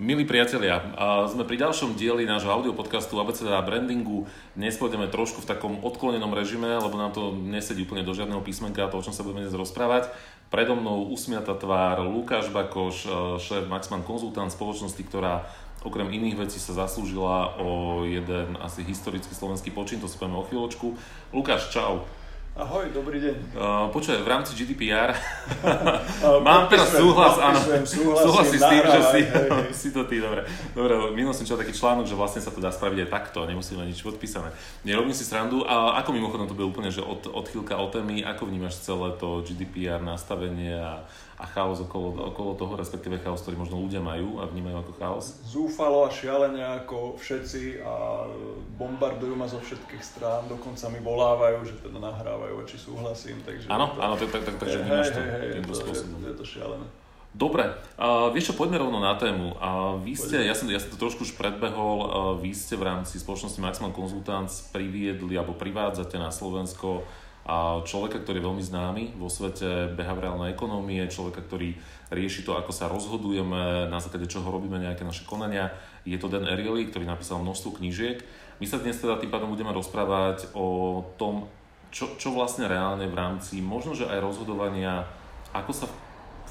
Milí priatelia, sme pri ďalšom dieli nášho audio podcastu ABCD a brandingu. Dnes pôjdeme trošku v takom odklonenom režime, lebo nám to nesedí úplne do žiadneho písmenka, to o čom sa budeme dnes rozprávať. Predo mnou usmiata tvár Lukáš Bakoš, e, šéf Maxman konzultant spoločnosti, ktorá okrem iných vecí sa zaslúžila o jeden asi historický slovenský počin, to si povieme o chvíľočku. Lukáš, čau. Ahoj, dobrý deň. Uh, počuj, v rámci GDPR mám teraz súhlas, áno, súhlasí s tým, že si, hej, hej. si to ty, dobre. Dobre, minul som čítal taký článok, že vlastne sa to dá spraviť aj takto, nemusíme nič podpísané. Nerobím si srandu, a ako mimochodom to bude úplne, že od, odchýlka od témy, ako vnímaš celé to GDPR nastavenie a a chaos okolo, okolo toho, respektíve chaos, ktorý možno ľudia majú a vnímajú ako chaos? Zúfalo a šialene ako všetci a bombardujú ma zo všetkých strán, dokonca mi volávajú, že teda nahrávajú, či súhlasím. Takže áno, áno, tak, tak, tak, takže vnímaš to týmto spôsobom. Je, to šialené. Dobre, uh, vieš čo, poďme rovno na tému. Uh, vy ste, ja som, ja som to trošku už predbehol, uh, vy ste v rámci spoločnosti Maximal Consultants priviedli alebo privádzate na Slovensko a človeka, ktorý je veľmi známy vo svete behaviorálnej ekonómie, človeka, ktorý rieši to, ako sa rozhodujeme, na základe čoho robíme nejaké naše konania. Je to Dan Ariely, ktorý napísal množstvo knížiek. My sa dnes teda tým pádom budeme rozprávať o tom, čo, čo vlastne reálne v rámci možno, že aj rozhodovania, ako sa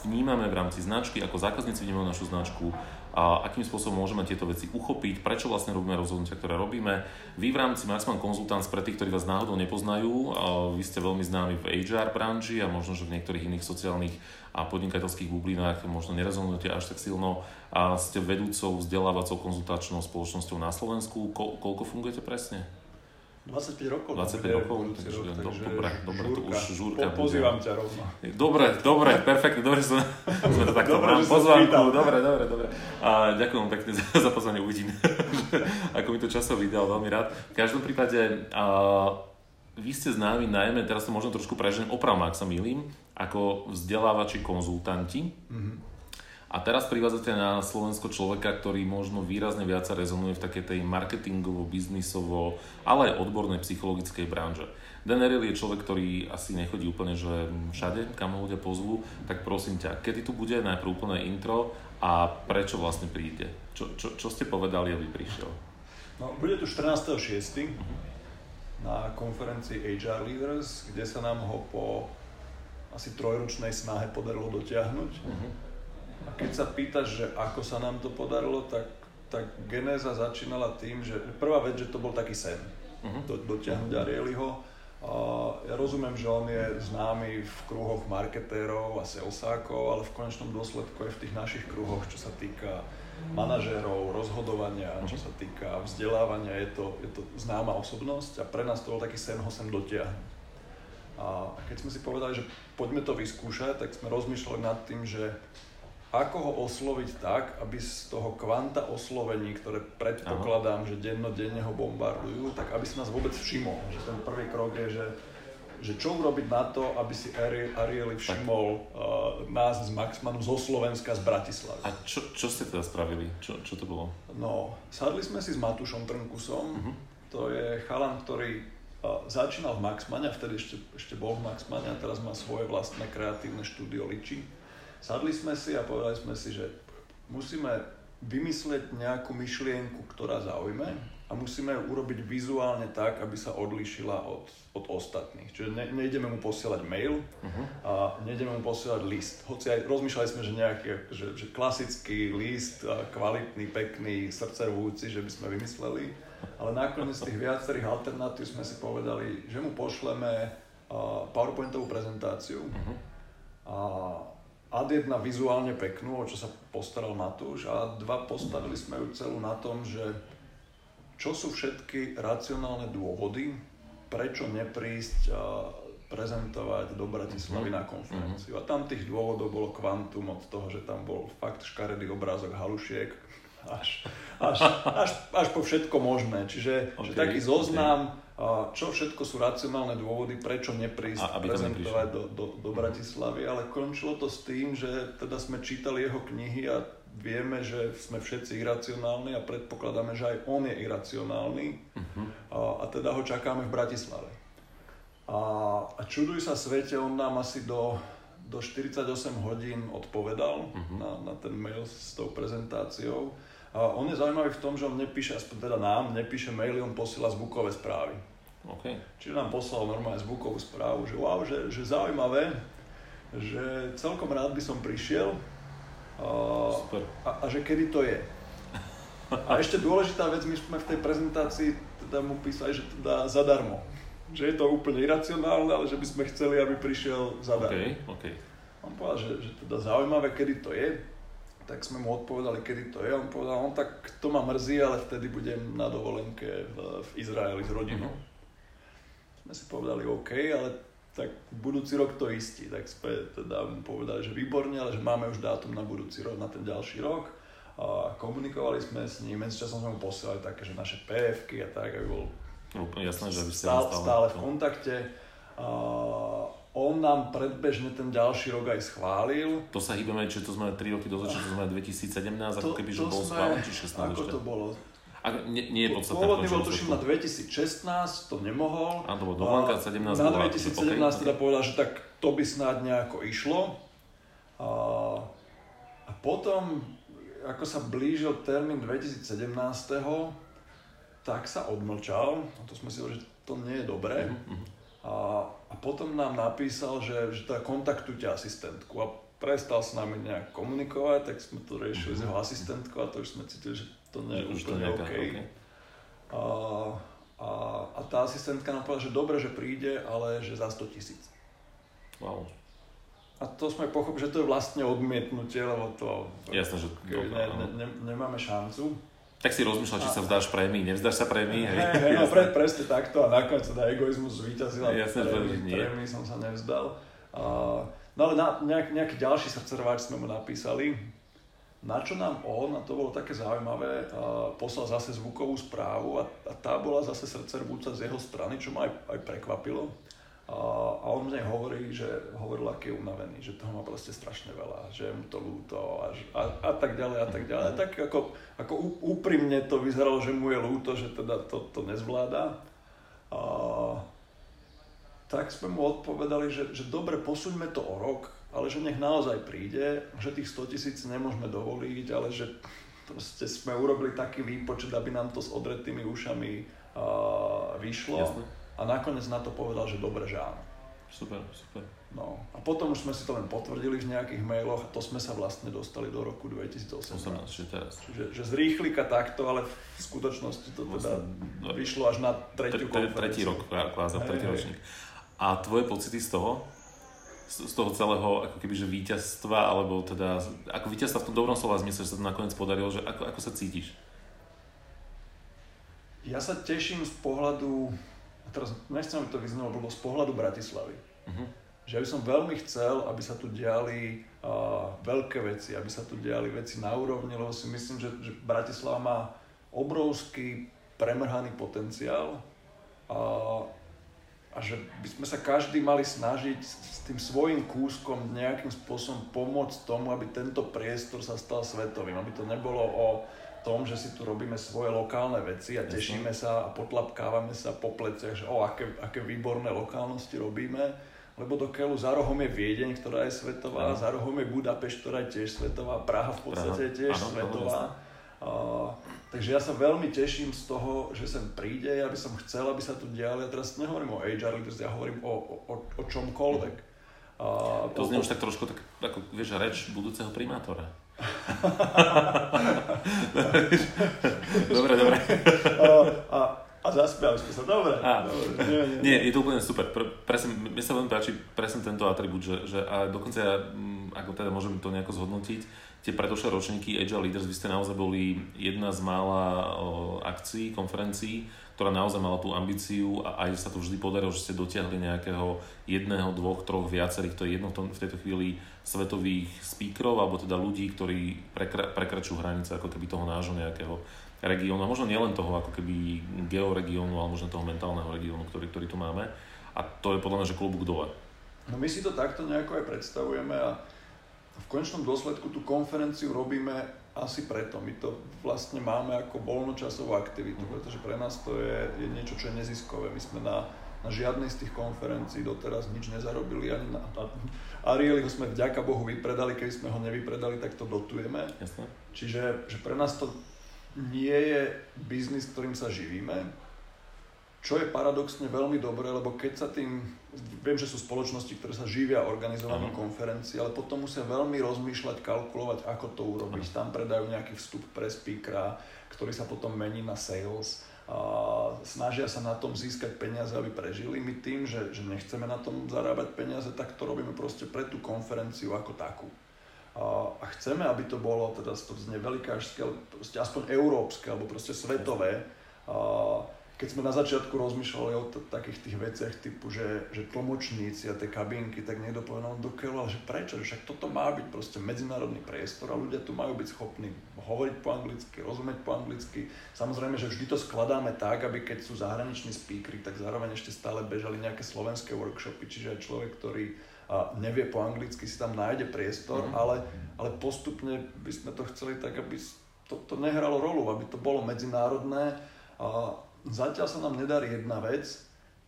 vnímame v rámci značky, ako zákazníci vnímajú našu značku, a akým spôsobom môžeme tieto veci uchopiť, prečo vlastne robíme rozhodnutia, ktoré robíme. Vy v rámci Maxman Consultants, pre tých, ktorí vás náhodou nepoznajú, vy ste veľmi známi v HR branži a možno, že v niektorých iných sociálnych a podnikateľských bublinách možno nerezonujete až tak silno a ste vedúcou vzdelávacou konzultačnou spoločnosťou na Slovensku. Ko- koľko fungujete presne? 25 rokov. 25 rokov, takže, rok, takže dobre, dobre, to už žúrka po, Pozývam ťa rovno. Dobre, dobre, perfektne, dobre, sme, sme to takto dobre, mám pozvánku, dobre, dobre, dobre. A ďakujem pekne za, za pozvanie, uvidím, ako mi to časov vydal, veľmi rád. V každom prípade, a, vy ste známi najmä, teraz to možno trošku preženiem, opravom, ak sa milím, ako vzdelávači, konzultanti. Mm-hmm a teraz privádzate na Slovensko človeka, ktorý možno výrazne viac rezonuje v takej tej marketingovo, biznisovo, ale aj odbornej psychologickej branže. Dan Ariel je človek, ktorý asi nechodí úplne že všade, kam ho ľudia pozvú, tak prosím ťa, kedy tu bude najprv úplné intro a prečo vlastne príde? Čo, čo, čo ste povedali, aby prišiel? No, bude tu 14.6. Uh-huh. na konferencii HR Leaders, kde sa nám ho po asi trojročnej snahe podarilo dotiahnuť. Uh-huh a keď sa pýtaš, že ako sa nám to podarilo, tak, tak genéza začínala tým, že prvá vec, že to bol taký sen, uh-huh. do, dotiahnuť Arieliho. A ja rozumiem, že on je známy v kruhoch marketérov a salesákov, ale v konečnom dôsledku aj v tých našich kruhoch, čo sa týka manažérov, rozhodovania, čo mhm. sa týka vzdelávania, je to, je to známa osobnosť a pre nás to bol taký sen ho sem dotiahnuť. A keď sme si povedali, že poďme to vyskúšať, tak sme rozmýšľali nad tým, že ako ho osloviť tak, aby z toho kvanta oslovení, ktoré predpokladám, Aha. že dennodenne ho bombardujú, tak aby si nás vôbec všimol. Že ten prvý krok je, že, že čo urobiť na to, aby si Arieli všimol uh, nás z Maxmanu zo Slovenska, z Bratislavy. A čo, čo ste teda spravili? Čo, čo to bolo? No, sadli sme si s Matušom Trnkusom. Uh-huh. To je chalan, ktorý uh, začínal v Maxmane, vtedy ešte, ešte bol v Maxmane a teraz má svoje vlastné kreatívne štúdio Liči Sadli sme si a povedali sme si, že musíme vymyslieť nejakú myšlienku, ktorá zaujme a musíme ju urobiť vizuálne tak, aby sa odlišila od, od ostatných. Čiže ne, nejdeme mu posielať mail uh-huh. a nejdeme mu posielať list. Hoci aj rozmýšľali sme, že nejaký že, že klasický list, kvalitný, pekný, srdcervujúci, že by sme vymysleli. Ale nakoniec z tých viacerých alternatív sme si povedali, že mu pošleme PowerPointovú prezentáciu uh-huh. a ad jedna vizuálne peknú, o čo sa postaral Matúš a dva postavili sme ju celú na tom, že čo sú všetky racionálne dôvody, prečo neprísť a prezentovať do Bratislavy na konferenciu. A tam tých dôvodov bolo kvantum od toho, že tam bol fakt škaredý obrázok halušiek, až, až, až, až po všetko možné. Čiže okay, že taký zoznam, okay. čo všetko sú racionálne dôvody, prečo neprísť a, prezentovať do, do, do Bratislavy, ale končilo to s tým, že teda sme čítali jeho knihy a vieme, že sme všetci iracionálni a predpokladáme, že aj on je iracionálny uh-huh. a, a teda ho čakáme v Bratislave. A, a čuduj sa svete, on nám asi do do 48 hodín odpovedal uh-huh. na, na ten mail s tou prezentáciou. A on je zaujímavý v tom, že on nepíše, aspoň teda nám, nepíše maily, on posiela zvukové správy. Okay. Čiže nám poslal normálne zvukovú správu, že wow, že, že zaujímavé, že celkom rád by som prišiel a, Super. a, a že kedy to je. A ešte dôležitá vec, my sme v tej prezentácii teda mu písali, že teda zadarmo. Že je to úplne iracionálne, ale že by sme chceli, aby prišiel zadarmo. Okay, okay. On povedal, že, že teda zaujímavé, kedy to je tak sme mu odpovedali, kedy to je. On povedal, on tak to ma mrzí, ale vtedy budem na dovolenke v, v Izraeli s rodinou. Mm-hmm. Sme si povedali, OK, ale tak budúci rok to istí. Tak sme teda mu povedali, že výborne, ale že máme už dátum na budúci rok, na ten ďalší rok. A komunikovali sme s ním, medzičasom sme mu posielali také, že naše PFky a tak, aby bol Úplne jasné, že by ste stále, stále v kontakte. A on nám predbežne ten ďalší rok aj schválil. To sa hýbeme, či to sme 3 roky dozadu, či to sme 2017, ako keby, že bol schválený, či 16 Ako ešte? to bolo? A nie, nie je podstatné. Pôvodný bol tuším na 2016, to nemohol. A to bol dovolenka, 17 Na 2017 okay, teda okay. povedal, že tak to by snáď nejako išlo. A, a potom, ako sa blížil termín 2017, tak sa odmlčal. A to sme si hovorili, že to nie je dobré. Mm-hmm. A, a potom nám napísal, že, že teda kontaktujte asistentku a prestal s nami nejak komunikovať, tak sme to riešili s jeho asistentkou a to už sme cítili, že to nie je úplne OK. okay. A, a, a tá asistentka nám povedala, že dobre, že príde, ale že za 100 tisíc. Wow. A to sme pochopili, že to je vlastne odmietnutie, lebo to... Jasné, že... Ne, ne, ne, nemáme šancu. Tak si rozmýšľal, či sa vzdáš prémii, nevzdáš sa prémii, hej? Hej, no pre, presne takto a nakoniec teda egoizmus zvíťazil a Jasne, prémii, nie. prémii som sa nevzdal. Uh, no ale na, nejak, nejaký ďalší srdcerváč sme mu napísali, na čo nám on, a to bolo také zaujímavé, uh, poslal zase zvukovú správu a, a tá bola zase srdcervúca z jeho strany, čo ma aj, aj prekvapilo. A, on mne hovorí, že hovoril, aký je unavený, že toho má proste strašne veľa, že je mu to ľúto a, a, a tak ďalej a tak ďalej. Tak ako, ako úprimne to vyzeralo, že mu je ľúto, že teda to, to nezvláda. A, tak sme mu odpovedali, že, že dobre, posuňme to o rok, ale že nech naozaj príde, že tých 100 tisíc nemôžeme dovoliť, ale že proste sme urobili taký výpočet, aby nám to s odretými ušami uh, vyšlo. Jasne a nakoniec na to povedal, že dobre, že áno. Super, super. No a potom už sme si to len potvrdili v nejakých mailoch a to sme sa vlastne dostali do roku 2018. 18, čiže teraz. Čiže že z rýchlika takto, ale v skutočnosti to teda vlastne, vyšlo až na tretiu tre, konferenciu. Tretí rok, kváza, tretí hej, ročník. A tvoje pocity z toho? Z, toho celého ako keby, že víťazstva, alebo teda, ako víťazstva v tom dobrom slova zmysle, že sa to nakoniec podarilo, že ako, ako sa cítiš? Ja sa teším z pohľadu teraz nechcem, aby to vyznalo bolo z pohľadu Bratislavy. Uh-huh. Že ja by som veľmi chcel, aby sa tu diali uh, veľké veci, aby sa tu diali veci na úrovni, lebo si myslím, že, že Bratislava má obrovský premrhaný potenciál a, a že by sme sa každý mali snažiť s tým svojím kúskom nejakým spôsobom pomôcť tomu, aby tento priestor sa stal svetovým, aby to nebolo o tom, že si tu robíme svoje lokálne veci a tešíme sa a potlapkávame sa po pleciach, že o, aké, aké výborné lokálnosti robíme, lebo do Keľu za rohom je Viedeň, ktorá je svetová, ano. za rohom je Budapešť, ktorá je tiež svetová, Praha v podstate je tiež ano, svetová. A, takže ja sa veľmi teším z toho, že sem príde, ja by som chcel, aby sa tu diali, ja teraz nehovorím o HR leaders, ja hovorím o, o, o čomkoľvek. A, to znie už tak trošku tak, ako, vieš, reč budúceho primátora. dobre, dobre. A, a, zaspiali sme sa, dobre. A, dobre nie, nie, nie, je to úplne super. Pre, presne, mne sa veľmi páči presne tento atribút, že, že a dokonca ja, mm, ako teda môžem to nejako zhodnotiť, tie predošlé ročníky Agile Leaders, vy ste naozaj boli jedna z mála akcií, konferencií, ktorá naozaj mala tú ambíciu a aj sa to vždy podarilo, že ste dotiahli nejakého jedného, dvoch, troch, viacerých, to je jedno v, tejto chvíli svetových speakerov, alebo teda ľudí, ktorí prekra, prekračujú hranice ako keby toho nášho nejakého regiónu, a možno nielen toho ako keby georegiónu, ale možno toho mentálneho regiónu, ktorý, ktorý tu máme. A to je podľa mňa, že klubúk dole. No my si to takto nejako aj predstavujeme a v konečnom dôsledku tú konferenciu robíme asi preto. My to vlastne máme ako voľnočasovú aktivitu, pretože pre nás to je, je niečo, čo je neziskové. My sme na na žiadnej z tých konferencií doteraz nič nezarobili. Ani na, na Arieli ho sme vďaka Bohu vypredali, keby sme ho nevypredali, tak to dotujeme. Jasne. Čiže že pre nás to nie je biznis, ktorým sa živíme, čo je paradoxne veľmi dobré, lebo keď sa tým, viem, že sú spoločnosti, ktoré sa živia organizovaním uh-huh. konferencií, ale potom musia veľmi rozmýšľať, kalkulovať, ako to urobiť. Uh-huh. Tam predajú nejaký vstup pre speakera, ktorý sa potom mení na sales. A snažia sa na tom získať peniaze, aby prežili. My tým, že, že nechceme na tom zarábať peniaze, tak to robíme proste pre tú konferenciu ako takú. A, a chceme, aby to bolo, teda to znie velikážské, proste aspoň európske, alebo proste svetové. A, keď sme na začiatku rozmýšľali o t- takých tých veciach typu, že, že tlmočníci a tie kabinky, tak niekto povedal, no ale že prečo, že však toto má byť proste medzinárodný priestor a ľudia tu majú byť schopní hovoriť po anglicky, rozumieť po anglicky. Samozrejme, že vždy to skladáme tak, aby keď sú zahraniční speakery, tak zároveň ešte stále bežali nejaké slovenské workshopy, čiže aj človek, ktorý a nevie po anglicky, si tam nájde priestor, mm. ale, ale postupne by sme to chceli tak, aby to, to nehralo rolu, aby to bolo medzinárodné. A zatiaľ sa nám nedarí jedna vec,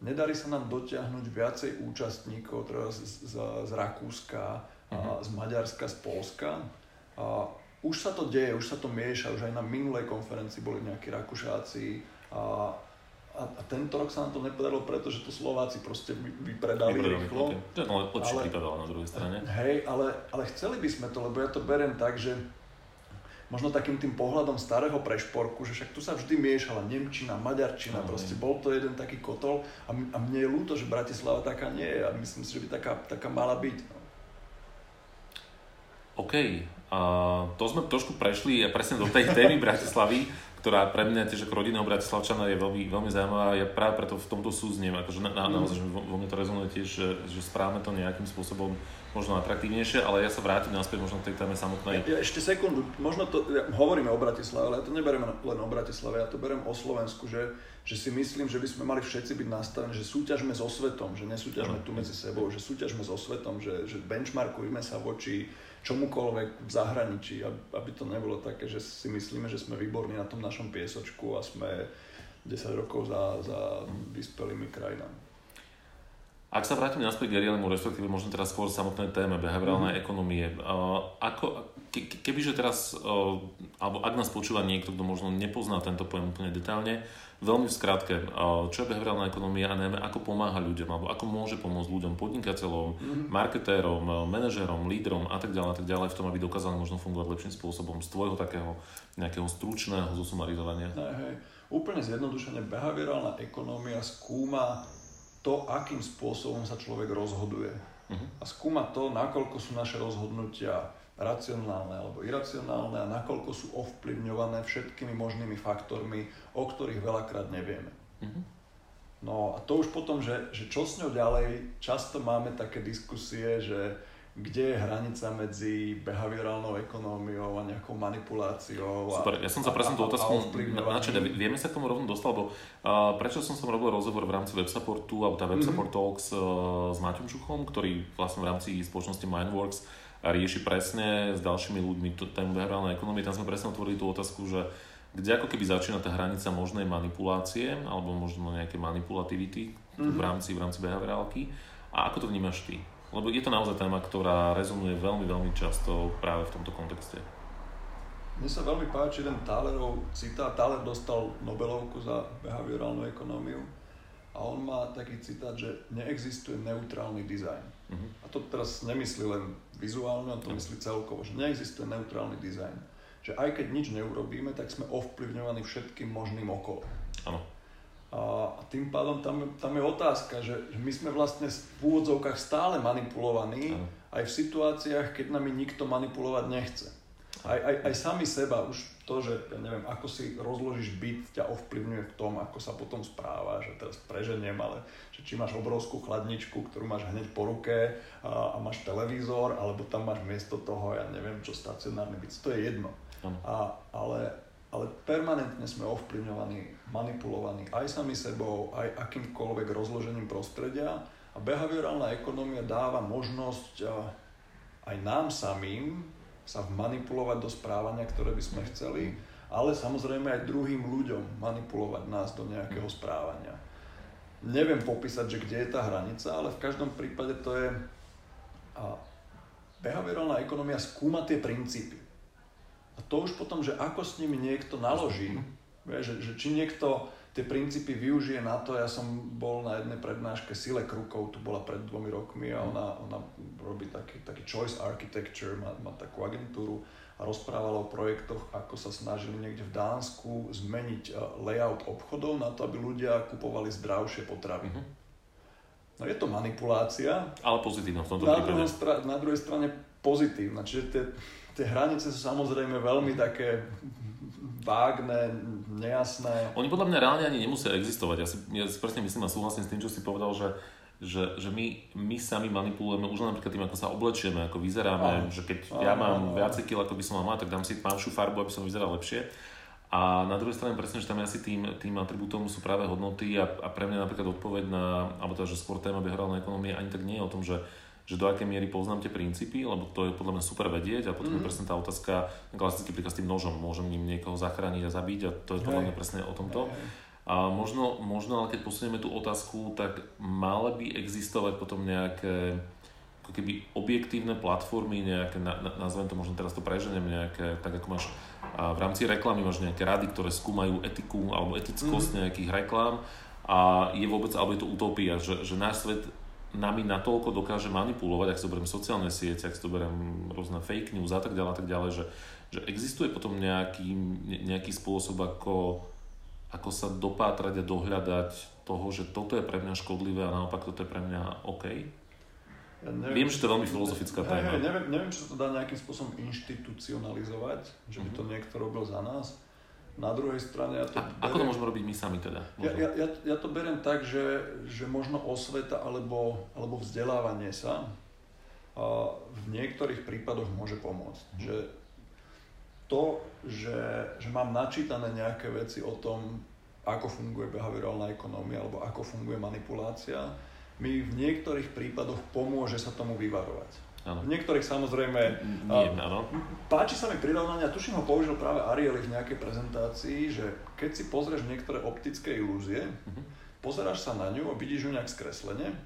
nedarí sa nám dotiahnuť viacej účastníkov teda z, z, z Rakúska, a mhm. z Maďarska, z Polska. A už sa to deje, už sa to mieša, už aj na minulej konferencii boli nejakí Rakúšáci a, a, a tento rok sa nám to nepodarilo, pretože to Slováci proste vypredali, vypredali rýchlo. To je lepšie ale, na druhej strane. Hej, ale, ale chceli by sme to, lebo ja to berem tak, že možno takým tým pohľadom starého prešporku, že však tu sa vždy miešala Nemčina, Maďarčina, no, proste bol to jeden taký kotol a, a mne je ľúto, že Bratislava taká nie je a myslím si, že by taká, taká mala byť. No. OK, a to sme trošku prešli presne do tej témy Bratislavy, ktorá pre mňa tiež ako rodinného Bratislavčana je veľmi, veľmi zaujímavá. Ja práve preto v tomto súznem, akože na, na, naozaj, že vo, vo mne to rezonuje tiež, že, že správame to nejakým spôsobom možno atraktívnejšie, ale ja sa vrátim naspäť možno k tej téme samotnej. Ja, ja ešte sekundu, možno to, ja, hovoríme o Bratislave, ale ja to neberiem len o Bratislave, ja to beriem o Slovensku, že, že si myslím, že by sme mali všetci byť nastavení, že súťažme so svetom, že nesúťažme tu medzi sebou, že súťažme so svetom, že, že benchmarkujme sa voči čomukoľvek v zahraničí, aby to nebolo také, že si myslíme, že sme výborní na tom našom piesočku a sme 10 rokov za, za vyspelými krajinami. Ak sa vrátim naspäť k Arielemu, respektíve možno teraz skôr samotnej téme behaviorálnej mm-hmm. ekonomie, ako, ke, kebyže teraz, alebo ak nás počúva niekto, kto možno nepozná tento pojem úplne detálne, veľmi v skratke, uh, čo je behaviorálna ekonomia a najmä ako pomáha ľuďom, alebo ako môže pomôcť ľuďom, podnikateľom, mm-hmm. marketérom, manažerom, lídrom a tak ďalej a tak ďalej v tom, aby dokázali možno fungovať lepším spôsobom z tvojho takého nejakého stručného zosumarizovania. Hej, hej. Úplne zjednodušene, behaviorálna ekonomia skúma to, akým spôsobom sa človek rozhoduje. Uh-huh. A skúma to, nakoľko sú naše rozhodnutia racionálne alebo iracionálne a nakoľko sú ovplyvňované všetkými možnými faktormi, o ktorých veľakrát nevieme. Uh-huh. No a to už potom, že, že čo s ňou ďalej, často máme také diskusie, že kde je hranica medzi behaviorálnou ekonómiou a nejakou manipuláciou. Super, ja som sa presne tú otázku načať. Vieme sa k tomu rovno dostať, lebo uh, prečo som som robil rozhovor v rámci WebSupportu, alebo tá WebSupport mm-hmm. Talks uh, s Maťom Šuchom, ktorý vlastne v rámci spoločnosti Mindworks rieši presne s ďalšími ľuďmi tému behaviorálnej ekonomie. Tam sme presne otvorili tú otázku, že kde ako keby začína tá hranica možnej manipulácie alebo možno nejaké manipulativity mm-hmm. v rámci, v rámci behaviorálky a ako to vnímaš ty? Lebo je to naozaj téma, ktorá rezonuje veľmi, veľmi často práve v tomto kontexte. Mne sa veľmi páči ten Thalerov citát. Thaler dostal Nobelovku za behaviorálnu ekonómiu a on má taký citát, že neexistuje neutrálny dizajn. Uh-huh. A to teraz nemyslí len vizuálne, on to uh-huh. myslí celkovo, že neexistuje neutrálny dizajn. Že aj keď nič neurobíme, tak sme ovplyvňovaní všetkým možným okolo. Áno. A tým pádom tam, tam je otázka, že, že my sme vlastne v úvodzovkách stále manipulovaní, ano. aj v situáciách, keď nami nikto manipulovať nechce. Aj, aj, aj sami seba, už to, že ja neviem, ako si rozložíš byt, ťa ovplyvňuje v tom, ako sa potom správa, že teraz preženiem, ale že či máš obrovskú chladničku, ktorú máš hneď po ruke a, a máš televízor, alebo tam máš miesto toho, ja neviem čo, stacionárny byt, to je jedno. A, ale, ale permanentne sme ovplyvňovaní manipulovaní aj sami sebou, aj akýmkoľvek rozložením prostredia. A behaviorálna ekonomia dáva možnosť aj nám samým sa manipulovať do správania, ktoré by sme chceli, ale samozrejme aj druhým ľuďom manipulovať nás do nejakého správania. neviem popísať, že kde je tá hranica, ale v každom prípade to je a behaviorálna ekonomia skúma tie princípy. A to už potom, že ako s nimi niekto naloží, že, že či niekto tie princípy využije na to. Ja som bol na jednej prednáške Sile Krukov, tu bola pred dvomi rokmi a ona, ona robí taký, taký choice architecture, má, má takú agentúru a rozprávala o projektoch, ako sa snažili niekde v Dánsku zmeniť eh, layout obchodov na to, aby ľudia kupovali zdravšie potravy. Mm-hmm. No je to manipulácia. Ale pozitívna v tomto na prípade. Stra- na druhej strane pozitívna. Čiže tie, tie hranice sú samozrejme veľmi také vágne, nejasné. Oni podľa mňa reálne ani nemusia existovať. Ja si, ja si presne myslím a súhlasím s tým, čo si povedal, že že, že my, my sami manipulujeme už len napríklad tým, ako sa oblečieme, ako vyzeráme, Aha. že keď Aha. ja mám viacej kil, ako by som mal mať, tak dám si tmavšiu farbu, aby som vyzeral lepšie. A na druhej strane presne, že tam asi tým, tým atribútom sú práve hodnoty a, a pre mňa napríklad odpoveď na, alebo teda, že skôr téma behaviorálnej ekonomie ani tak nie je o tom, že že do akej miery poznám tie princípy, lebo to je podľa mňa super vedieť a potom mm. je presne tá otázka, klasický príklad s tým nožom, môžem ním niekoho zachrániť a zabiť a to je podľa mňa presne o tomto. A možno, možno, ale keď posunieme tú otázku, tak mali by existovať potom nejaké ako keby objektívne platformy, nejaké, na, na, nazvem to možno teraz to preženiem, nejaké, tak ako máš a v rámci reklamy máš nejaké rady, ktoré skúmajú etiku alebo etickosť mm. nejakých reklám a je vôbec, alebo je to utopia, že, že náš svet nami natoľko dokáže manipulovať, ak zoberiem sociálne siete, ak zoberiem rôzne fake news a tak ďalej a tak ďalej, že, že existuje potom nejaký, nejaký spôsob, ako, ako sa dopátrať a dohľadať toho, že toto je pre mňa škodlivé a naopak toto je pre mňa OK? Ja neviem, Viem, že to je veľmi filozofická téma. Hej, neviem, neviem, či sa to dá nejakým spôsobom inštitucionalizovať, že by to niekto robil za nás na druhej strane ja to... A, beriem, ako to môžeme robiť my sami teda? Ja, ja, ja, ja to beriem tak, že, že možno osveta alebo, alebo vzdelávanie sa a v niektorých prípadoch môže pomôcť. Mm. Že to, že, že mám načítané nejaké veci o tom, ako funguje behaviorálna ekonomia alebo ako funguje manipulácia, mi v niektorých prípadoch pomôže sa tomu vyvarovať. Ano. V niektorých samozrejme... Nie, áno. Páči sa mi prirovnanie, a tuším ho použil práve Ariel v nejakej prezentácii, že keď si pozrieš niektoré optické ilúzie, uh-huh. pozeráš sa na ňu a vidíš ju nejak skreslene,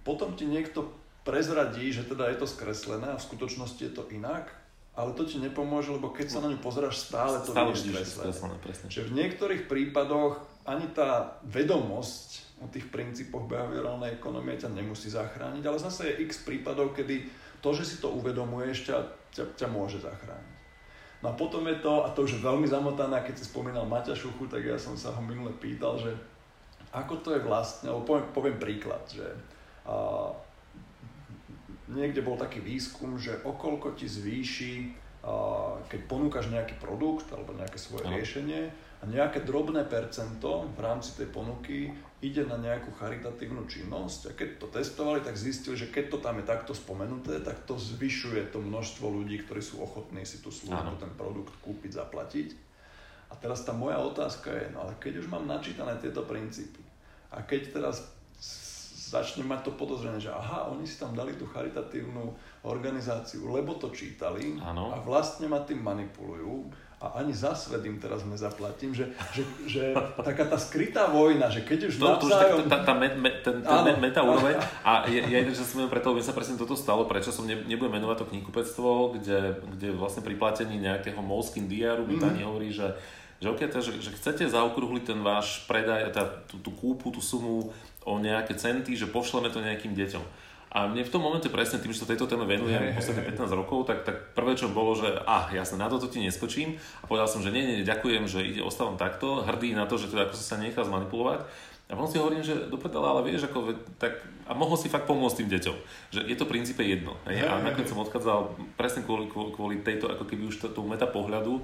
potom ti niekto prezradí, že teda je to skreslené a v skutočnosti je to inak, ale to ti nepomôže, lebo keď sa na ňu pozeráš, stále to stále vidíš skreslené. Čiže v niektorých prípadoch ani tá vedomosť o tých princípoch behaviorálnej ekonomie ťa nemusí zachrániť, ale zase je x prípadov, kedy to, že si to uvedomuješ, ťa, ťa, ťa môže zachrániť. No a potom je to, a to už je veľmi zamotané, keď si spomínal Maťa Šuchu, tak ja som sa ho minule pýtal, že ako to je vlastne, alebo poviem, poviem príklad, že a, niekde bol taký výskum, že okolko ti zvýši, a, keď ponúkaš nejaký produkt alebo nejaké svoje no. riešenie a nejaké drobné percento v rámci tej ponuky ide na nejakú charitatívnu činnosť a keď to testovali, tak zistili, že keď to tam je takto spomenuté, tak to zvyšuje to množstvo ľudí, ktorí sú ochotní si tú službu, ten produkt kúpiť, zaplatiť. A teraz tá moja otázka je, no ale keď už mám načítané tieto princípy a keď teraz začnem mať to podozrenie, že aha, oni si tam dali tú charitatívnu organizáciu, lebo to čítali ano. a vlastne ma tým manipulujú, a ani za svet im teraz nezaplatím, že, že, že taká tá skrytá vojna, že keď už no, navzájom... tá, tá, met, met, ten, ten áno, meta úroveň a ja, ja že sa preto, lebo sa presne toto stalo, prečo som ne, nebudem menovať to knihkupectvo, kde, kde vlastne pri platení nejakého Molskin diaru mi mm-hmm. hovorí, že že, okay, teda, že, že chcete zaokrúhliť ten váš predaj, teda tú, tú kúpu, tú sumu o nejaké centy, že pošleme to nejakým deťom. A mne v tom momente presne tým, že sa tejto téme venujem hey, posledné 15 rokov, tak, tak prvé čo bolo, že ah, jasne, na toto ti neskočím. A povedal som, že nie, nie, ďakujem, že ide, ostávam takto, hrdý na to, že teda ako sa nechá zmanipulovať. A potom si hovorím, že do ale vieš, ako, tak, a mohol si fakt pomôcť tým deťom. Že je to v princípe jedno. Hej? A nakoniec som odchádzal presne kvôli, kvôli tejto, ako keby už tomu meta pohľadu,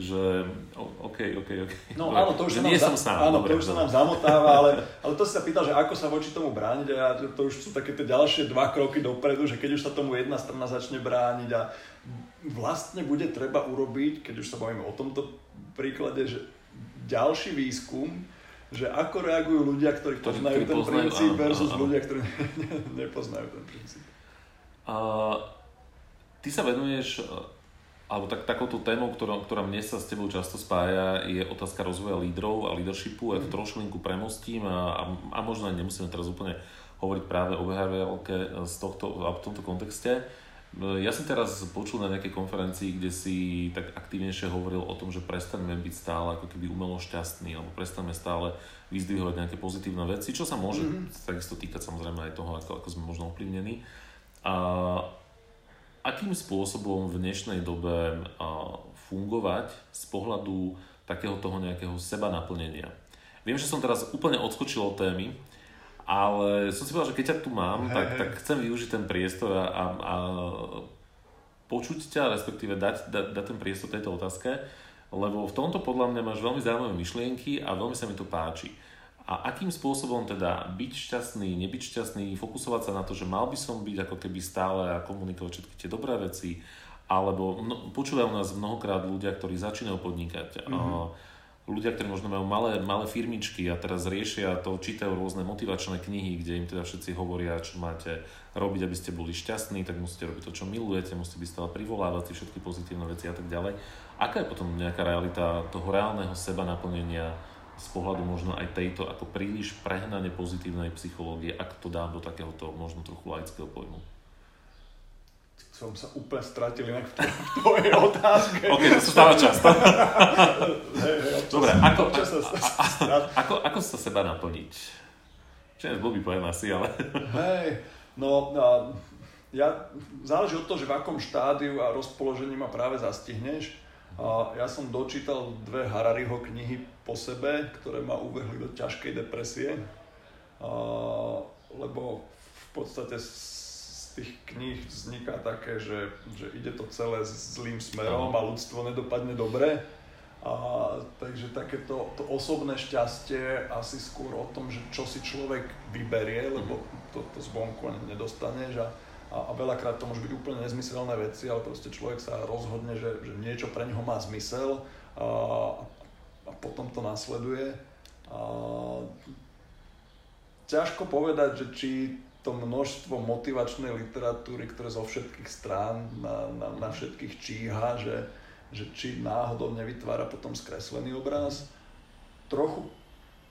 že OK, OK, OK. No áno, to už, sa nám, som sám, áno, to už sa nám zamotáva, ale, ale to si sa pýtal, že ako sa voči tomu brániť a to už sú také tie ďalšie dva kroky dopredu, že keď už sa tomu jedna strana začne brániť a vlastne bude treba urobiť, keď už sa bavíme o tomto príklade, že ďalší výskum, že ako reagujú ľudia, ktorí poznajú ten poznajú, princíp versus áno, áno. ľudia, ktorí ne, ne, nepoznajú ten princíp. Uh, ty sa venuješ alebo tak, takouto témou, ktorá, ktorá mne sa s tebou často spája, je otázka rozvoja lídrov a leadershipu. Ja to mm. trošku premostím a, a, a možno aj nemusíme teraz úplne hovoriť práve o behaviorálke z tohto, v tomto kontexte. Ja som teraz počul na nejakej konferencii, kde si tak aktívnejšie hovoril o tom, že prestaňme byť stále ako keby umelo šťastní, alebo prestaňme stále vyzdvihovať nejaké pozitívne veci, čo sa môže mm-hmm. takisto týkať samozrejme aj toho, ako, ako sme možno ovplyvnení. A akým spôsobom v dnešnej dobe fungovať z pohľadu takého toho nejakého seba naplnenia. Viem, že som teraz úplne odskočil od témy, ale som si povedal, že keď ťa tu mám, hey, tak, hey. tak chcem využiť ten priestor a, a, a počuť ťa, respektíve dať, dať, dať ten priestor tejto otázke, lebo v tomto podľa mňa máš veľmi zaujímavé myšlienky a veľmi sa mi to páči. A akým spôsobom teda byť šťastný, nebyť šťastný, fokusovať sa na to, že mal by som byť ako keby stále a komunikovať všetky tie dobré veci, alebo no, počúvajú nás mnohokrát ľudia, ktorí začínajú podnikať. Mm-hmm. Ľudia, ktorí možno majú malé, malé firmičky a teraz riešia to, čítajú rôzne motivačné knihy, kde im teda všetci hovoria, čo máte robiť, aby ste boli šťastní, tak musíte robiť to, čo milujete, musíte byť stále privolávať všetky pozitívne veci a tak ďalej. Aká je potom nejaká realita toho reálneho seba naplnenia z pohľadu možno aj tejto ako príliš prehnane pozitívnej psychológie, ak to dám do takéhoto možno trochu laického pojmu? Som sa úplne stratil inak v, tvojej otázke. ok, to sa stáva často. Dobre, ako, ako, ako, ako sa seba naplniť? Čo je blbý pojem asi, ale... Hej, no, no ja, záleží od toho, že v akom štádiu a rozpoložení ma práve zastihneš. A ja som dočítal dve Harariho knihy po sebe, ktoré ma uvrhli do ťažkej depresie, a, lebo v podstate z tých kníh vzniká také, že, že ide to celé zlým smerom a ľudstvo nedopadne dobre. A, takže takéto to osobné šťastie asi skôr o tom, že čo si človek vyberie, lebo to, to zvonku nedostaneš a, a, a veľakrát to môže byť úplne nezmyselné veci, ale proste človek sa rozhodne, že, že niečo pre neho má zmysel a, a potom to nasleduje. A, ťažko povedať, že či to množstvo motivačnej literatúry, ktoré zo všetkých strán na, na, na všetkých číha, že, že či náhodou nevytvára potom skreslený obraz. Trochu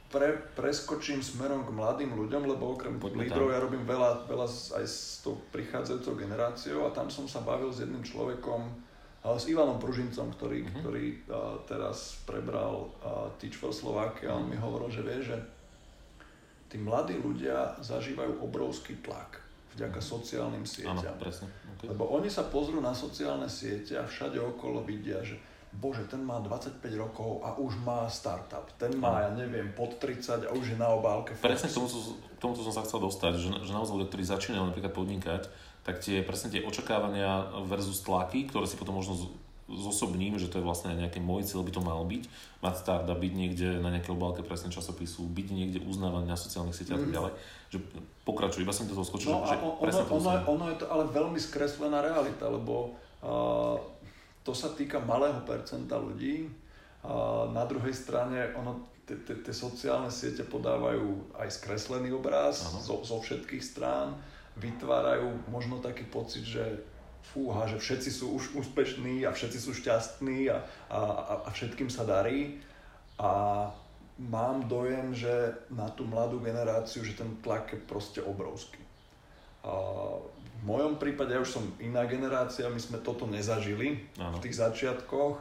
pre, preskočím smerom k mladým ľuďom, lebo okrem lídrov ja robím veľa, veľa aj s tou prichádzajúcou generáciou a tam som sa bavil s jedným človekom, s Ivanom Pružincom, ktorý, mm-hmm. ktorý uh, teraz prebral uh, Teach for Slovakia a on mi hovoril, že vie, že tí mladí ľudia zažívajú obrovský tlak vďaka sociálnym sieťam. Áno, presne. Okay. Lebo oni sa pozrú na sociálne siete a všade okolo vidia, že bože, ten má 25 rokov a už má startup, ten má, ja neviem, pod 30 a už je na obálke. Presne k tomuto, tomuto som sa chcel dostať, že, že naozaj ľudia, ktorí začínajú napríklad podnikať, tak tie presne tie očakávania versus tlaky, ktoré si potom možno zosobním, že to je vlastne nejaký môj cieľ by to mal byť, mať startup, byť niekde na nejakej obálke presne časopisu, byť niekde uznávaný na sociálnych sieťach a tak mm. ďalej. Že pokračuj, iba som to skočil, no, že, ono, ono, ono je to ale veľmi skreslená realita, lebo uh, to sa týka malého percenta ľudí. A na druhej strane ono, tie sociálne siete podávajú aj skreslený obraz zo, zo všetkých strán, vytvárajú možno taký pocit, že fúha, že všetci sú už úspešní a všetci sú šťastní a, a, a všetkým sa darí. A mám dojem, že na tú mladú generáciu, že ten tlak je proste obrovský. A v mojom prípade, ja už som iná generácia, my sme toto nezažili ano. v tých začiatkoch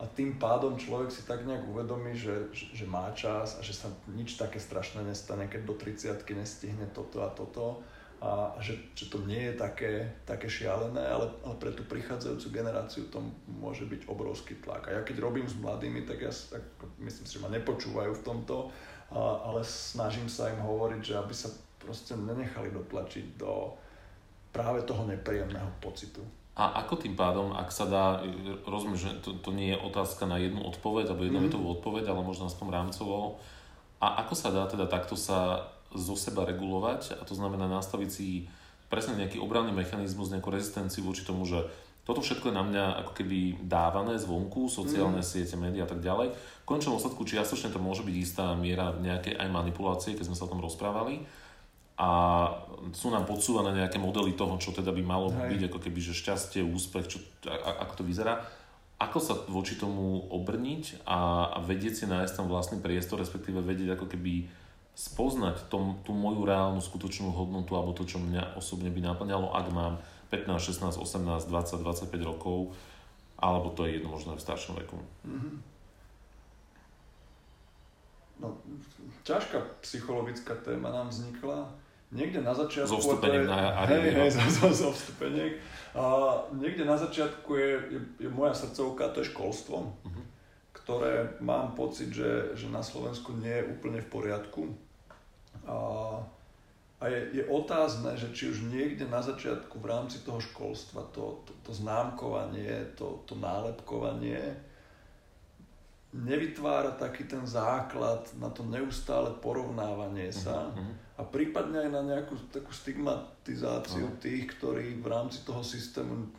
a tým pádom človek si tak nejak uvedomí, že, že, že má čas a že sa nič také strašné nestane, keď do 30 nestihne toto a toto a že, že to nie je také, také šialené, ale, ale pre tú prichádzajúcu generáciu to môže byť obrovský tlak. A ja keď robím s mladými, tak ja tak myslím si, že ma nepočúvajú v tomto, a, ale snažím sa im hovoriť, že aby sa proste nenechali dotlačiť do, práve toho nepríjemného pocitu. A ako tým pádom, ak sa dá, rozumiem, že to, to nie je otázka na jednu odpoveď, alebo jednovetovú mm. odpoveď, ale možno aspoň rámcovo. A ako sa dá teda takto sa zo seba regulovať, a to znamená nastaviť si presne nejaký obranný mechanizmus, nejakú rezistenciu voči tomu, že toto všetko je na mňa ako keby dávané zvonku, sociálne mm. siete, médiá a tak ďalej. V končnom osledku čiastočne to môže byť istá miera nejakej aj manipulácie, keď sme sa o tom rozprávali a sú nám podsúvané nejaké modely toho, čo teda by malo Hej. byť, ako keby, že šťastie, úspech, čo, a, ako to vyzerá. ako sa voči tomu obrniť a, a vedieť si nájsť tam vlastný priestor, respektíve vedieť ako keby spoznať tom, tú moju reálnu skutočnú hodnotu alebo to, čo mňa osobne by naplňalo, ak mám 15, 16, 18, 20, 25 rokov, alebo to je jedno možno v staršom veku. Mm-hmm. No, ťažká psychologická téma nám vznikla. Niekde na začiatku... Zo vstupeniek na Hej, hej, zo, zo vstupeniek. A niekde na začiatku je, je, je moja srdcovka, to je školstvo, uh-huh. ktoré mám pocit, že, že na Slovensku nie je úplne v poriadku. A, a je, je otázne, že či už niekde na začiatku v rámci toho školstva to, to, to známkovanie, to, to nálepkovanie nevytvára taký ten základ na to neustále porovnávanie sa uh-huh. A prípadne aj na nejakú takú stigmatizáciu uh-huh. tých, ktorí v rámci toho systému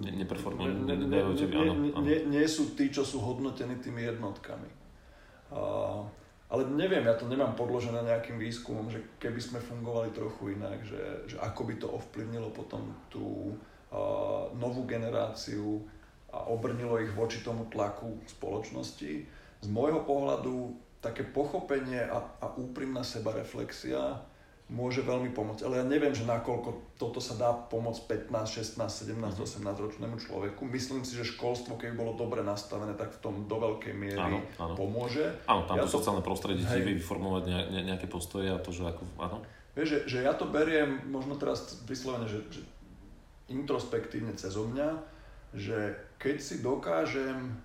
ne, neperformujú, ne, ne, ne, ne, ne, nie sú tí, čo sú hodnotení tými jednotkami. A, ale neviem, ja to nemám podložené nejakým výskumom, že keby sme fungovali trochu inak, že, že ako by to ovplyvnilo potom tú uh, novú generáciu a obrnilo ich voči tomu tlaku spoločnosti. Z môjho pohľadu také pochopenie a, a úprimná sebareflexia môže veľmi pomôcť. Ale ja neviem, že nakoľko toto sa dá pomôcť 15, 16, 17, 18 ročnému človeku. Myslím si, že školstvo, keby bolo dobre nastavené, tak v tom do veľkej miery áno, áno. pomôže. Áno, tam ja to sociálne prostredie ti vie vyformovať ne, nejaké postoje a to, že ako, áno. Vieš, že, že ja to beriem možno teraz vyslovene, že, že introspektívne cez mňa, že keď si dokážem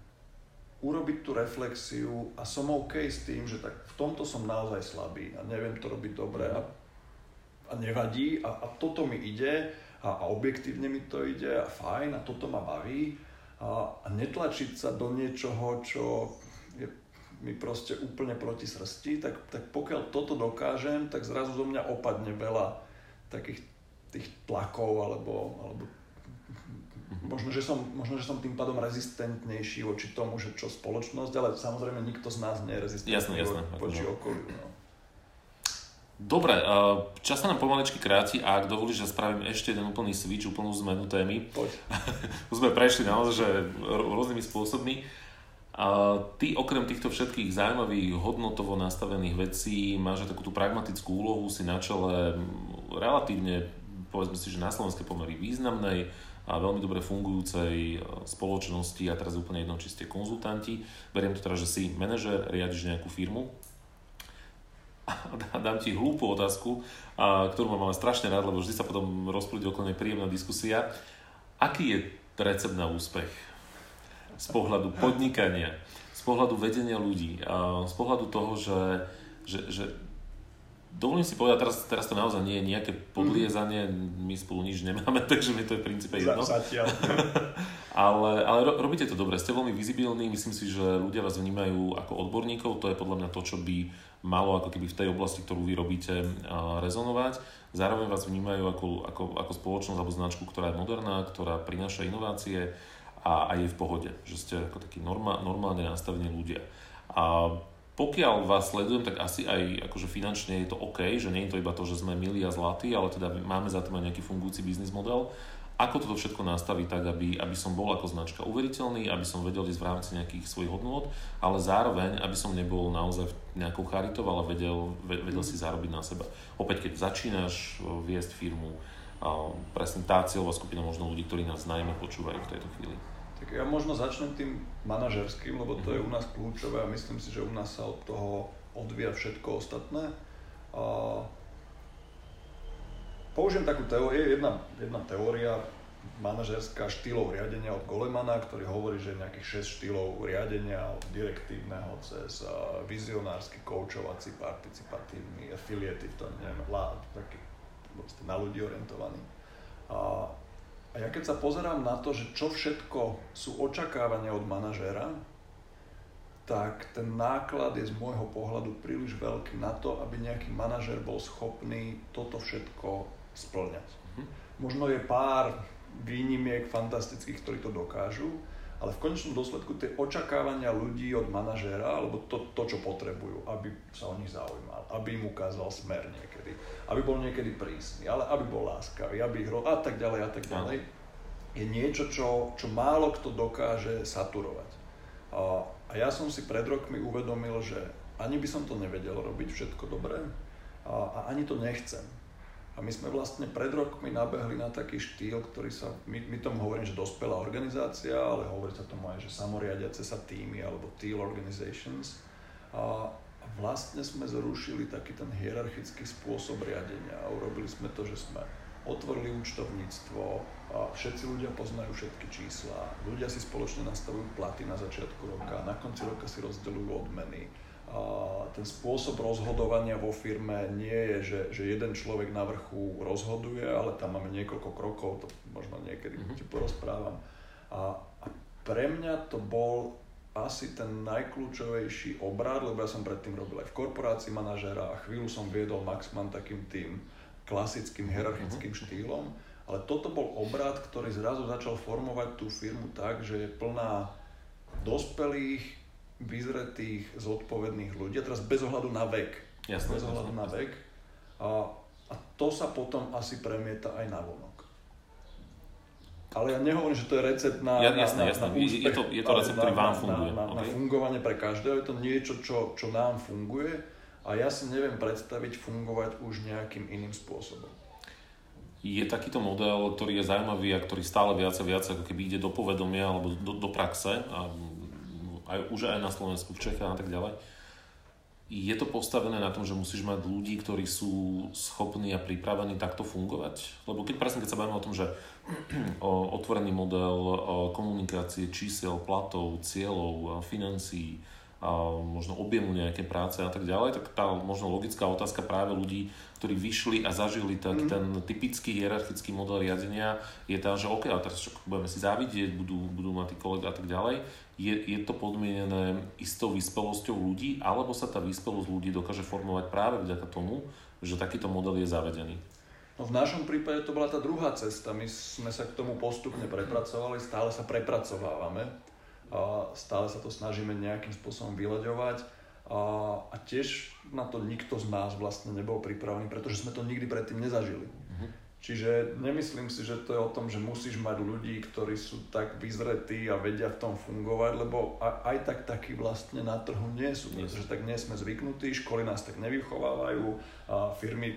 urobiť tú reflexiu a som OK s tým, že tak v tomto som naozaj slabý a neviem to robiť dobre a, a nevadí a, a toto mi ide a, a objektívne mi to ide a fajn a toto ma baví a, a netlačiť sa do niečoho, čo je mi proste úplne proti srsti, tak, tak pokiaľ toto dokážem, tak zrazu zo mňa opadne veľa takých tých tlakov alebo, alebo možno, že som, možno, že som tým pádom rezistentnejší voči tomu, že čo spoločnosť, ale samozrejme nikto z nás nie je rezistentný jasne, voči no. okoliu. No. Dobre, čas sa nám pomalečky kráti a ak dovolíš, že spravím ešte jeden úplný switch, úplnú zmenu témy. Poď. Už sme prešli naozaj že rôznymi spôsobmi. A ty okrem týchto všetkých zaujímavých hodnotovo nastavených vecí máš aj takú tú pragmatickú úlohu si na čele relatívne, povedzme si, že na slovenské pomery významnej a veľmi dobre fungujúcej e, spoločnosti a teraz úplne jedno, či ste konzultanti. Beriem to teraz, že si manažer, riadiš nejakú firmu a dám ti hlúpu otázku, ktorú mám ale strašne rád, lebo vždy sa potom rozprúdi okolo nej príjemná diskusia. Aký je recept na úspech z pohľadu podnikania, z pohľadu vedenia ľudí, z pohľadu toho, že, že, že Dovolím si povedať, teraz, teraz to naozaj nie je nejaké podliezanie, my spolu nič nemáme, takže mi to je v princípe jedno. Zatiaľ. ale, ale ro, robíte to dobre, ste veľmi vizibilní, myslím si, že ľudia vás vnímajú ako odborníkov, to je podľa mňa to, čo by malo ako keby v tej oblasti, ktorú vy robíte, rezonovať. Zároveň vás vnímajú ako, ako, ako spoločnosť alebo značku, ktorá je moderná, ktorá prináša inovácie a, a je v pohode, že ste ako takí norma, normálne nastavení ľudia. A pokiaľ vás sledujem, tak asi aj akože finančne je to OK, že nie je to iba to, že sme milí a zlatí, ale teda máme za tým aj nejaký fungujúci biznis model. Ako toto všetko nastaviť tak, aby, aby som bol ako značka uveriteľný, aby som vedel ísť v rámci nejakých svojich hodnôt, ale zároveň, aby som nebol naozaj nejakou charitou, ale vedel, vedel si zarobiť na seba. Opäť, keď začínaš viesť firmu, presne tá cieľová skupina možno ľudí, ktorí nás najmä počúvajú v tejto chvíli. Tak ja možno začnem tým manažerským, lebo to je u nás kľúčové a myslím si, že u nás sa od toho odvíja všetko ostatné. A použijem takú teóriu, je jedna, jedna teória manažerská štýlov riadenia od Golemana, ktorý hovorí, že nejakých 6 štýlov riadenia od direktívneho cez vizionársky, koučovací, participatívny, affiliative, to neviem, taký na ľudí orientovaný. A a ja keď sa pozerám na to, že čo všetko sú očakávania od manažéra, tak ten náklad je z môjho pohľadu príliš veľký na to, aby nejaký manažer bol schopný toto všetko splňať. Mhm. Možno je pár výnimiek fantastických, ktorí to dokážu, ale v konečnom dôsledku tie očakávania ľudí od manažéra, alebo to, to, čo potrebujú, aby sa o nich zaujímal, aby im ukázal smer niekedy, aby bol niekedy prísny, ale aby bol láskavý, aby ich ro- a tak ďalej a tak ďalej. je niečo, čo, čo málo kto dokáže saturovať. A, a ja som si pred rokmi uvedomil, že ani by som to nevedel robiť všetko dobré a, a ani to nechcem. A my sme vlastne pred rokmi nabehli na taký štýl, ktorý sa, my, my tomu hovorím, že dospelá organizácia, ale hovorí sa tomu aj, že samoriadiace sa týmy alebo teal organizations. A vlastne sme zrušili taký ten hierarchický spôsob riadenia a urobili sme to, že sme otvorili účtovníctvo, všetci ľudia poznajú všetky čísla, ľudia si spoločne nastavujú platy na začiatku roka, na konci roka si rozdeľujú odmeny. Ten spôsob rozhodovania vo firme nie je, že, že jeden človek na vrchu rozhoduje, ale tam máme niekoľko krokov, to možno niekedy mm-hmm. ti porozprávam. A, a pre mňa to bol asi ten najkľúčovejší obrad, lebo ja som predtým robil aj v korporácii manažera a chvíľu som viedol Maxman takým tým klasickým hierarchickým mm-hmm. štýlom, ale toto bol obrad, ktorý zrazu začal formovať tú firmu tak, že je plná dospelých, vyzretých, zodpovedných ľudí, a teraz bez ohľadu na vek. Jasne, bez ohľadu na vek. A, a to sa potom asi premieta aj na vonok. Ale ja nehovorím, že to je recept na, ja, jasné, na, jasné. na úspech. Je to, je to recept, ktorý vám funguje. Na, na, okay. na fungovanie pre každého. Je to niečo, čo, čo nám funguje a ja si neviem predstaviť fungovať už nejakým iným spôsobom. Je takýto model, ktorý je zaujímavý a ktorý stále viac a viac ako keby ide do povedomia alebo do, do praxe a aj, už aj na Slovensku, v Čechách a tak ďalej. Je to postavené na tom, že musíš mať ľudí, ktorí sú schopní a pripravení takto fungovať? Lebo keď presne keď sa bavíme o tom, že otvorený model komunikácie, čísel, platov, cieľov, financií, možno objemu nejaké práce a tak ďalej, tak tá možno logická otázka práve ľudí, ktorí vyšli a zažili tak, mm. ten typický hierarchický model riadenia je tá, že OK, a teraz čo, budeme si závidieť, budú, budú mať tí kolega a tak ďalej. Je, je to podmienené istou vyspelosťou ľudí, alebo sa tá vyspelosť ľudí dokáže formovať práve vďaka tomu, že takýto model je zavedený? No v našom prípade to bola tá druhá cesta. My sme sa k tomu postupne prepracovali, stále sa prepracovávame a stále sa to snažíme nejakým spôsobom vyľaďovať a, a tiež na to nikto z nás vlastne nebol pripravený, pretože sme to nikdy predtým nezažili. Uh-huh. Čiže nemyslím si, že to je o tom, že musíš mať ľudí, ktorí sú tak vyzretí a vedia v tom fungovať, lebo aj tak takí vlastne na trhu nie sú, pretože tak nie sme zvyknutí, školy nás tak nevychovávajú, a firmy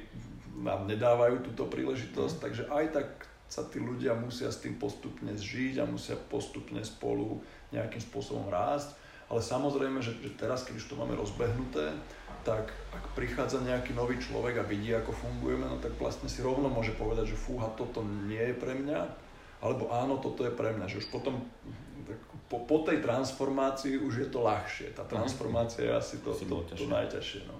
nám nedávajú túto príležitosť, uh-huh. takže aj tak sa tí ľudia musia s tým postupne zžiť a musia postupne spolu nejakým spôsobom rásť. Ale samozrejme, že, že teraz, keď už to máme rozbehnuté, tak ak prichádza nejaký nový človek a vidí, ako fungujeme, no tak vlastne si rovno môže povedať, že fúha, toto nie je pre mňa, alebo áno, toto je pre mňa. Že už potom po, po tej transformácii už je to ľahšie. Tá transformácia je asi to, to, to najťažšie. No.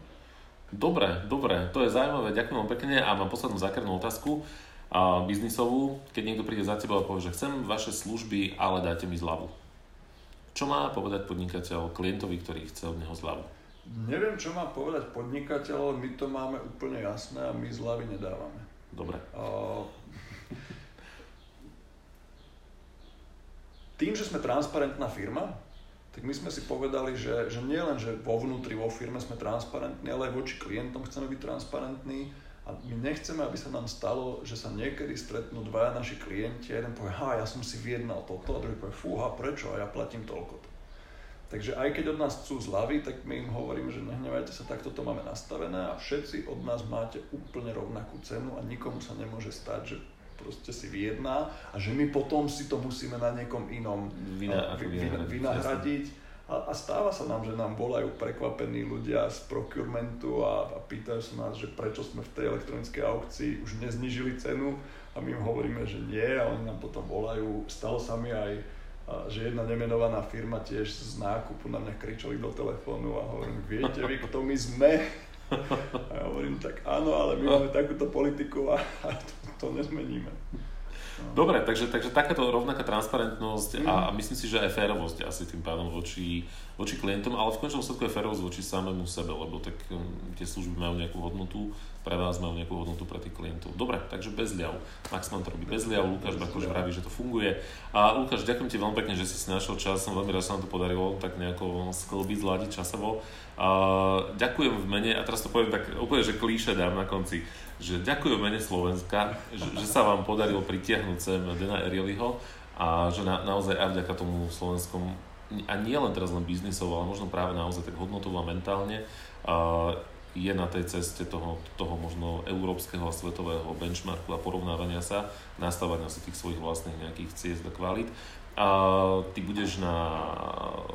Dobre, dobre, to je zaujímavé, ďakujem vám pekne a mám poslednú zákernú otázku a biznisovú. Keď niekto príde za teba a povie, že chcem vaše služby, ale dajte mi zľavu čo má povedať podnikateľ klientovi, ktorý chce od neho zľavu? Neviem, čo má povedať podnikateľ, ale my to máme úplne jasné a my zľavy nedávame. Dobre. tým, že sme transparentná firma, tak my sme si povedali, že, že nie len, že vo vnútri, vo firme sme transparentní, ale aj voči klientom chceme byť transparentní a my nechceme, aby sa nám stalo, že sa niekedy stretnú dvaja naši klienti a jeden povie, ha, ja som si vyjednal toto a druhý povie, fúha, prečo a ja platím toľko. Takže aj keď od nás chcú zľavy, tak my im hovoríme, že nehnevajte sa, takto to máme nastavené a všetci od nás máte úplne rovnakú cenu a nikomu sa nemôže stať, že proste si vyjedná a že my potom si to musíme na niekom inom Vina, vy, vy, vynahradiť. A, a stáva sa nám, že nám volajú prekvapení ľudia z procurementu a, a pýtajú sa nás, že prečo sme v tej elektronickej aukcii už neznižili cenu a my im hovoríme, že nie a oni nám potom volajú. Stalo sa mi aj, že jedna nemenovaná firma tiež z nákupu na mňa kričali do telefónu a hovorím, viete vy, kto my sme? A ja hovorím, tak áno, ale my máme takúto politiku a, a to, to nezmeníme. Dobre, takže, takže takáto rovnaká transparentnosť mm. a, a myslím si, že aj férovosť asi tým pádom voči, voči klientom, ale v končnom sledku je férovosť voči samému sebe, lebo tak um, tie služby majú nejakú hodnotu, pre vás majú nejakú hodnotu pre tých klientov. Dobre, takže bez ľav. Maxman to robí bez ľav, Lukáš Bakoš vraví, že to funguje. A Lukáš, ďakujem ti veľmi pekne, že si si našiel čas, som veľmi rád, že sa nám to podarilo tak nejako sklbiť, zladiť časovo. A ďakujem v mene, a teraz to poviem tak úplne, že klíše dám na konci. Že ďakujem mene Slovenska, že, že sa vám podarilo pritiahnuť sem Dana Erieliho a že na, naozaj aj vďaka tomu slovenskom a nie len teraz len biznisov, ale možno práve naozaj tak hodnotovo a mentálne, uh, je na tej ceste toho, toho možno európskeho a svetového benchmarku a porovnávania sa, nastavania si tých svojich vlastných nejakých ciest a kvalit. A ty budeš na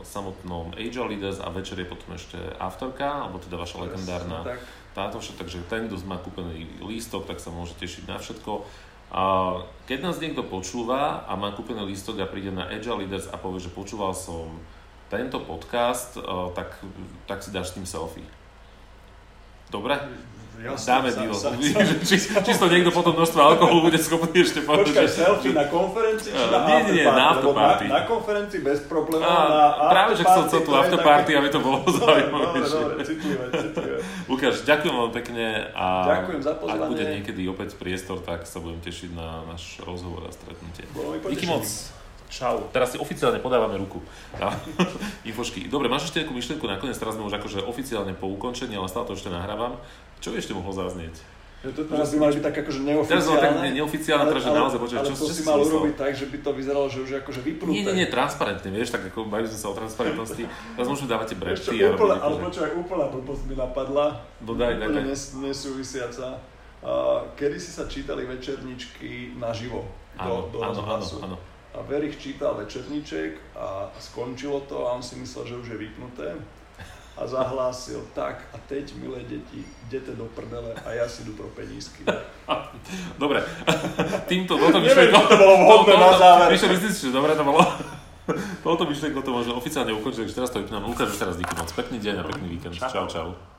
samotnom Age Leaders a večer je potom ešte Afterka, alebo teda vaša legendárna táto všetko. Takže ten, kto má kúpený lístok, tak sa môže tešiť na všetko. A keď nás niekto počúva a má kúpený lístok a príde na Age Leaders a povie, že počúval som tento podcast, tak, tak si dáš s tým selfie. Dobre? Jasne, Dáme deal. či, či to niekto potom množstvo alkoholu bude schopný ešte povedať. Počkaj, že... selfie na konferencii či na nie, nie, na afterparty. Na, na konferencii bez problémov, na Práve, že chcel tú afterparty, aby to bolo zaujímavé. Dobre, dobre, citlivé, citlivé. Lukáš, ďakujem veľmi pekne a ďakujem za pozvanie. ak bude niekedy opäť priestor, tak sa budem tešiť na náš rozhovor a stretnutie. Díky moc. Čau. Teraz si oficiálne podávame ruku. Infošky. Dobre, máš ešte nejakú myšlienku nakoniec? Teraz sme už akože oficiálne po ukončení, ale stále to ešte nahrávam. Čo by ešte mohlo zaznieť? Ja to teraz by mali byť tak akože neoficiálne. Teraz tak ne, neoficiálne, ale, teda, že naozaj počuť, čo, to si mal urobiť tak, že by to vyzeralo, že už je akože vypnuté. Nie, nie, nie, transparentne, vieš, tak ako bavili sme sa o transparentnosti. Teraz môžeme dávať brefty. Úplne, ale počúvaj, úplná blbosť mi napadla. Dodaj, úplne nes, nesúvisiaca. Uh, kedy si sa čítali večerničky naživo do, do áno, áno, áno. A Verich čítal večerníček a skončilo to a on si myslel, že už je vypnuté a zahlásil tak a teď, milé deti, idete do prdele a ja si jdu pro penízky. Dobre, týmto, toto myšlienko... Neviem, to bolo vhodné na záver. Myslím si, že dobre to bolo. Toto myšlienko to môže oficiálne ukončiť, takže teraz to vypnám. Lukáš, teraz díky moc. Pekný deň a pekný víkend. Čau, čau.